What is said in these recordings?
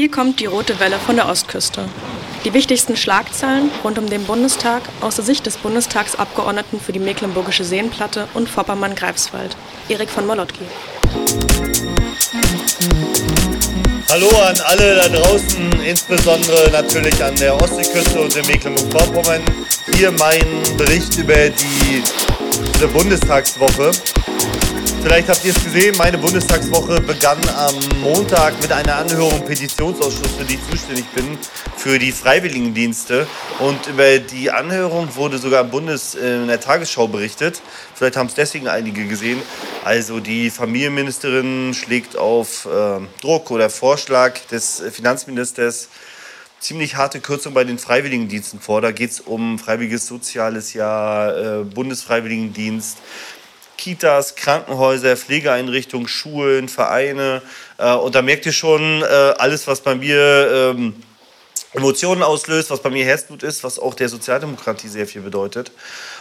Hier kommt die rote Welle von der Ostküste. Die wichtigsten Schlagzeilen rund um den Bundestag aus der Sicht des Bundestagsabgeordneten für die Mecklenburgische Seenplatte und Vorpommern-Greifswald, Erik von Molotki. Hallo an alle da draußen, insbesondere natürlich an der Ostseeküste und in Mecklenburg-Vorpommern. Hier mein Bericht über die, diese Bundestagswoche. Vielleicht habt ihr es gesehen, meine Bundestagswoche begann am Montag mit einer Anhörung im Petitionsausschuss, für die ich zuständig bin, für die Freiwilligendienste. Und über die Anhörung wurde sogar im Bundes in der Tagesschau berichtet. Vielleicht haben es deswegen einige gesehen. Also die Familienministerin schlägt auf äh, Druck oder Vorschlag des Finanzministers ziemlich harte Kürzung bei den Freiwilligendiensten vor. Da geht es um freiwilliges soziales Jahr, äh, Bundesfreiwilligendienst, Kitas, Krankenhäuser, Pflegeeinrichtungen, Schulen, Vereine. Äh, und da merkt ihr schon, äh, alles, was bei mir ähm, Emotionen auslöst, was bei mir Herzblut ist, was auch der Sozialdemokratie sehr viel bedeutet.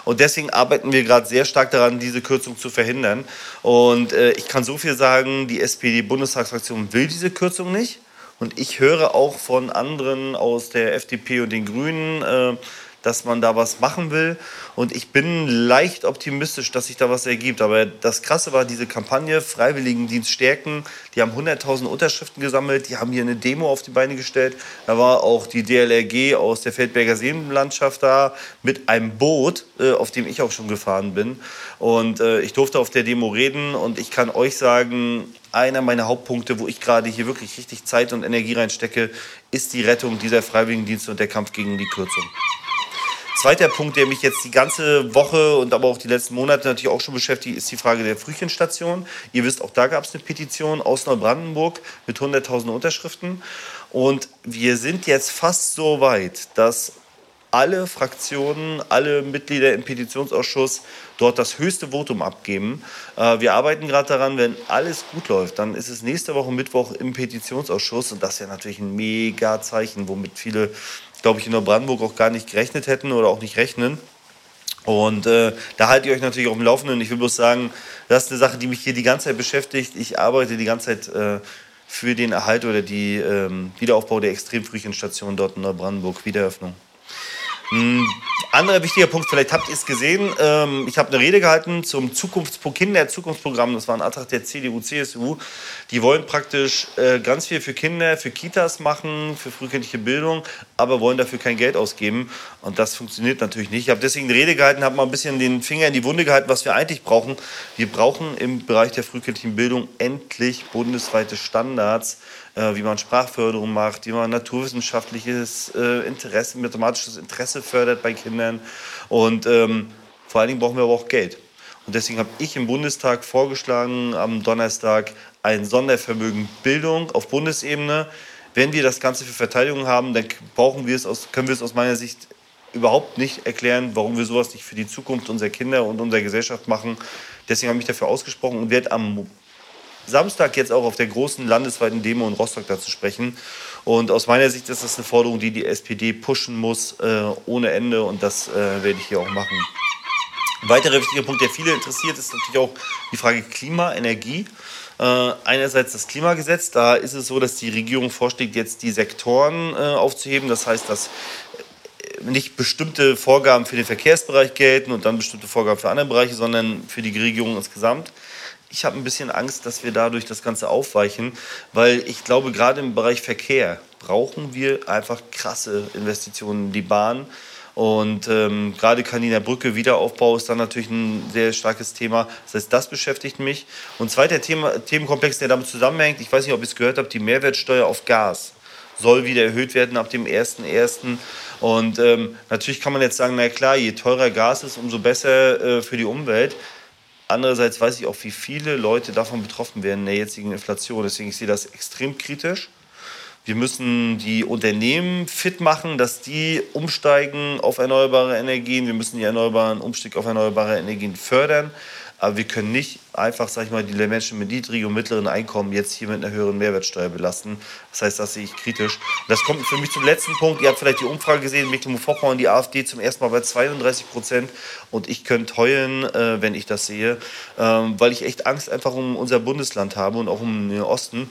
Und deswegen arbeiten wir gerade sehr stark daran, diese Kürzung zu verhindern. Und äh, ich kann so viel sagen, die SPD-Bundestagsfraktion will diese Kürzung nicht. Und ich höre auch von anderen aus der FDP und den Grünen, äh, dass man da was machen will. Und ich bin leicht optimistisch, dass sich da was ergibt. Aber das Krasse war diese Kampagne Freiwilligendienst stärken. Die haben 100.000 Unterschriften gesammelt. Die haben hier eine Demo auf die Beine gestellt. Da war auch die DLRG aus der Feldberger Seenlandschaft da mit einem Boot, äh, auf dem ich auch schon gefahren bin. Und äh, ich durfte auf der Demo reden. Und ich kann euch sagen, einer meiner Hauptpunkte, wo ich gerade hier wirklich richtig Zeit und Energie reinstecke, ist die Rettung dieser Freiwilligendienste und der Kampf gegen die Kürzung. Zweiter Punkt, der mich jetzt die ganze Woche und aber auch die letzten Monate natürlich auch schon beschäftigt, ist die Frage der Frühchenstation. Ihr wisst, auch da gab es eine Petition aus Neubrandenburg mit 100.000 Unterschriften. Und wir sind jetzt fast so weit, dass alle Fraktionen, alle Mitglieder im Petitionsausschuss dort das höchste Votum abgeben. Äh, wir arbeiten gerade daran, wenn alles gut läuft, dann ist es nächste Woche Mittwoch im Petitionsausschuss und das ist ja natürlich ein mega Zeichen, womit viele glaube ich, in Neubrandenburg auch gar nicht gerechnet hätten oder auch nicht rechnen. Und äh, da halte ich euch natürlich auf dem Laufenden. Ich will bloß sagen, das ist eine Sache, die mich hier die ganze Zeit beschäftigt. Ich arbeite die ganze Zeit äh, für den Erhalt oder die ähm, Wiederaufbau der Extremfrühchenstation dort in Neubrandenburg, Wiedereröffnung. Ein anderer wichtiger Punkt, vielleicht habt ihr es gesehen, ähm, ich habe eine Rede gehalten zum Zukunftspro Kinder-Zukunftsprogramm, das war ein Antrag der CDU, CSU. Die wollen praktisch äh, ganz viel für Kinder, für Kitas machen, für frühkindliche Bildung, aber wollen dafür kein Geld ausgeben. Und das funktioniert natürlich nicht. Ich habe deswegen eine Rede gehalten, habe mal ein bisschen den Finger in die Wunde gehalten, was wir eigentlich brauchen. Wir brauchen im Bereich der frühkindlichen Bildung endlich bundesweite Standards äh, wie man Sprachförderung macht, wie man naturwissenschaftliches äh, Interesse, mathematisches Interesse fördert bei Kindern. Und ähm, vor allen Dingen brauchen wir aber auch Geld. Und deswegen habe ich im Bundestag vorgeschlagen, am Donnerstag ein Sondervermögen Bildung auf Bundesebene. Wenn wir das Ganze für Verteidigung haben, dann brauchen wir es aus, können wir es aus meiner Sicht überhaupt nicht erklären, warum wir sowas nicht für die Zukunft unserer Kinder und unserer Gesellschaft machen. Deswegen habe ich dafür ausgesprochen und werde am Samstag jetzt auch auf der großen landesweiten Demo in Rostock dazu sprechen. Und aus meiner Sicht ist das eine Forderung, die die SPD pushen muss äh, ohne Ende und das äh, werde ich hier auch machen. Ein weiterer wichtiger Punkt, der viele interessiert, ist natürlich auch die Frage Klima, Energie. Äh, einerseits das Klimagesetz, da ist es so, dass die Regierung vorschlägt, jetzt die Sektoren äh, aufzuheben. Das heißt, dass äh, nicht bestimmte Vorgaben für den Verkehrsbereich gelten und dann bestimmte Vorgaben für andere Bereiche, sondern für die Regierung insgesamt ich habe ein bisschen Angst, dass wir dadurch das Ganze aufweichen, weil ich glaube, gerade im Bereich Verkehr brauchen wir einfach krasse Investitionen in die Bahn. Und ähm, gerade Kaniner Brücke, Wiederaufbau ist dann natürlich ein sehr starkes Thema. Das heißt, das beschäftigt mich. Und zweiter Thema, Themenkomplex, der damit zusammenhängt, ich weiß nicht, ob ihr es gehört habt, die Mehrwertsteuer auf Gas soll wieder erhöht werden ab dem 1.1. Und ähm, natürlich kann man jetzt sagen, na klar, je teurer Gas ist, umso besser äh, für die Umwelt. Andererseits weiß ich auch, wie viele Leute davon betroffen werden in der jetzigen Inflation. Deswegen ich sehe das extrem kritisch. Wir müssen die Unternehmen fit machen, dass die umsteigen auf erneuerbare Energien. Wir müssen die erneuerbaren Umstieg auf erneuerbare Energien fördern. Aber wir können nicht einfach, sag ich mal, die Menschen mit niedrigen und mittleren Einkommen jetzt hier mit einer höheren Mehrwertsteuer belasten. Das heißt, das sehe ich kritisch. Das kommt für mich zum letzten Punkt. Ihr habt vielleicht die Umfrage gesehen, Mecklenburg-Vorpommern, die AfD zum ersten Mal bei 32 Prozent. Und ich könnte heulen, äh, wenn ich das sehe, ähm, weil ich echt Angst einfach um unser Bundesland habe und auch um den Osten.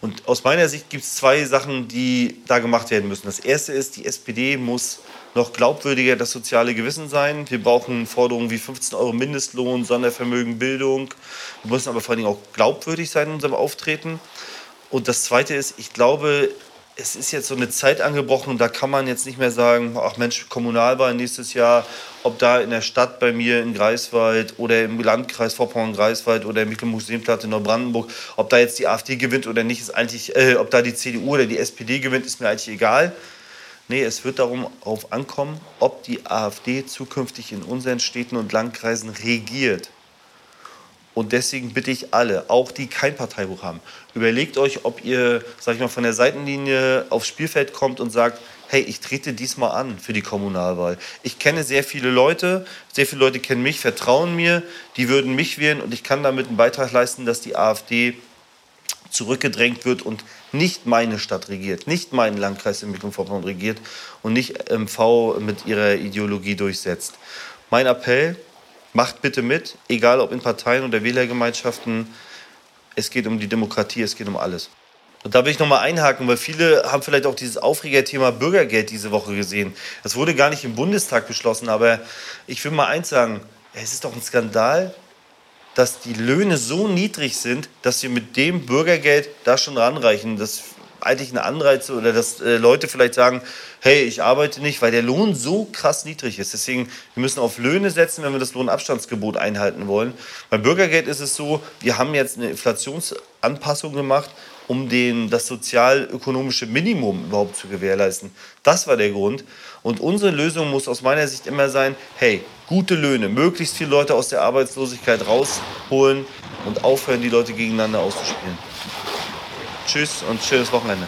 Und aus meiner Sicht gibt es zwei Sachen, die da gemacht werden müssen. Das erste ist, die SPD muss noch glaubwürdiger das soziale Gewissen sein. Wir brauchen Forderungen wie 15 Euro Mindestlohn, Sondervermögen, Bildung. Wir müssen aber vor allem auch glaubwürdig sein in unserem Auftreten. Und das Zweite ist, ich glaube, es ist jetzt so eine Zeit angebrochen da kann man jetzt nicht mehr sagen, ach Mensch, Kommunalwahl nächstes Jahr, ob da in der Stadt bei mir in Greifswald oder im Landkreis Vorpommern-Greifswald oder im Mecklenburg-Seenplatte Neubrandenburg, ob da jetzt die AfD gewinnt oder nicht, ist eigentlich, äh, ob da die CDU oder die SPD gewinnt, ist mir eigentlich egal. Nee, es wird darum auf ankommen, ob die AfD zukünftig in unseren Städten und Landkreisen regiert. Und deswegen bitte ich alle, auch die kein Parteibuch haben, überlegt euch, ob ihr, sag ich mal, von der Seitenlinie aufs Spielfeld kommt und sagt, hey, ich trete diesmal an für die Kommunalwahl. Ich kenne sehr viele Leute, sehr viele Leute kennen mich, vertrauen mir, die würden mich wählen und ich kann damit einen Beitrag leisten, dass die AfD zurückgedrängt wird und nicht meine Stadt regiert, nicht meinen Landkreis in Mecklenburg-Vorpommern regiert und nicht MV mit ihrer Ideologie durchsetzt. Mein Appell, macht bitte mit, egal ob in Parteien oder Wählergemeinschaften, es geht um die Demokratie, es geht um alles. Und da will ich nochmal einhaken, weil viele haben vielleicht auch dieses Aufregerthema Bürgergeld diese Woche gesehen. Das wurde gar nicht im Bundestag beschlossen, aber ich will mal eins sagen, es ist doch ein Skandal, dass die Löhne so niedrig sind, dass wir mit dem Bürgergeld da schon ranreichen. Das eigentlich ein Anreiz oder dass äh, Leute vielleicht sagen, hey, ich arbeite nicht, weil der Lohn so krass niedrig ist. Deswegen, wir müssen auf Löhne setzen, wenn wir das Lohnabstandsgebot einhalten wollen. Beim Bürgergeld ist es so, wir haben jetzt eine Inflationsanpassung gemacht, um den, das sozialökonomische Minimum überhaupt zu gewährleisten. Das war der Grund. Und unsere Lösung muss aus meiner Sicht immer sein, hey, gute Löhne, möglichst viele Leute aus der Arbeitslosigkeit rausholen und aufhören, die Leute gegeneinander auszuspielen. Tschüss und schönes Wochenende.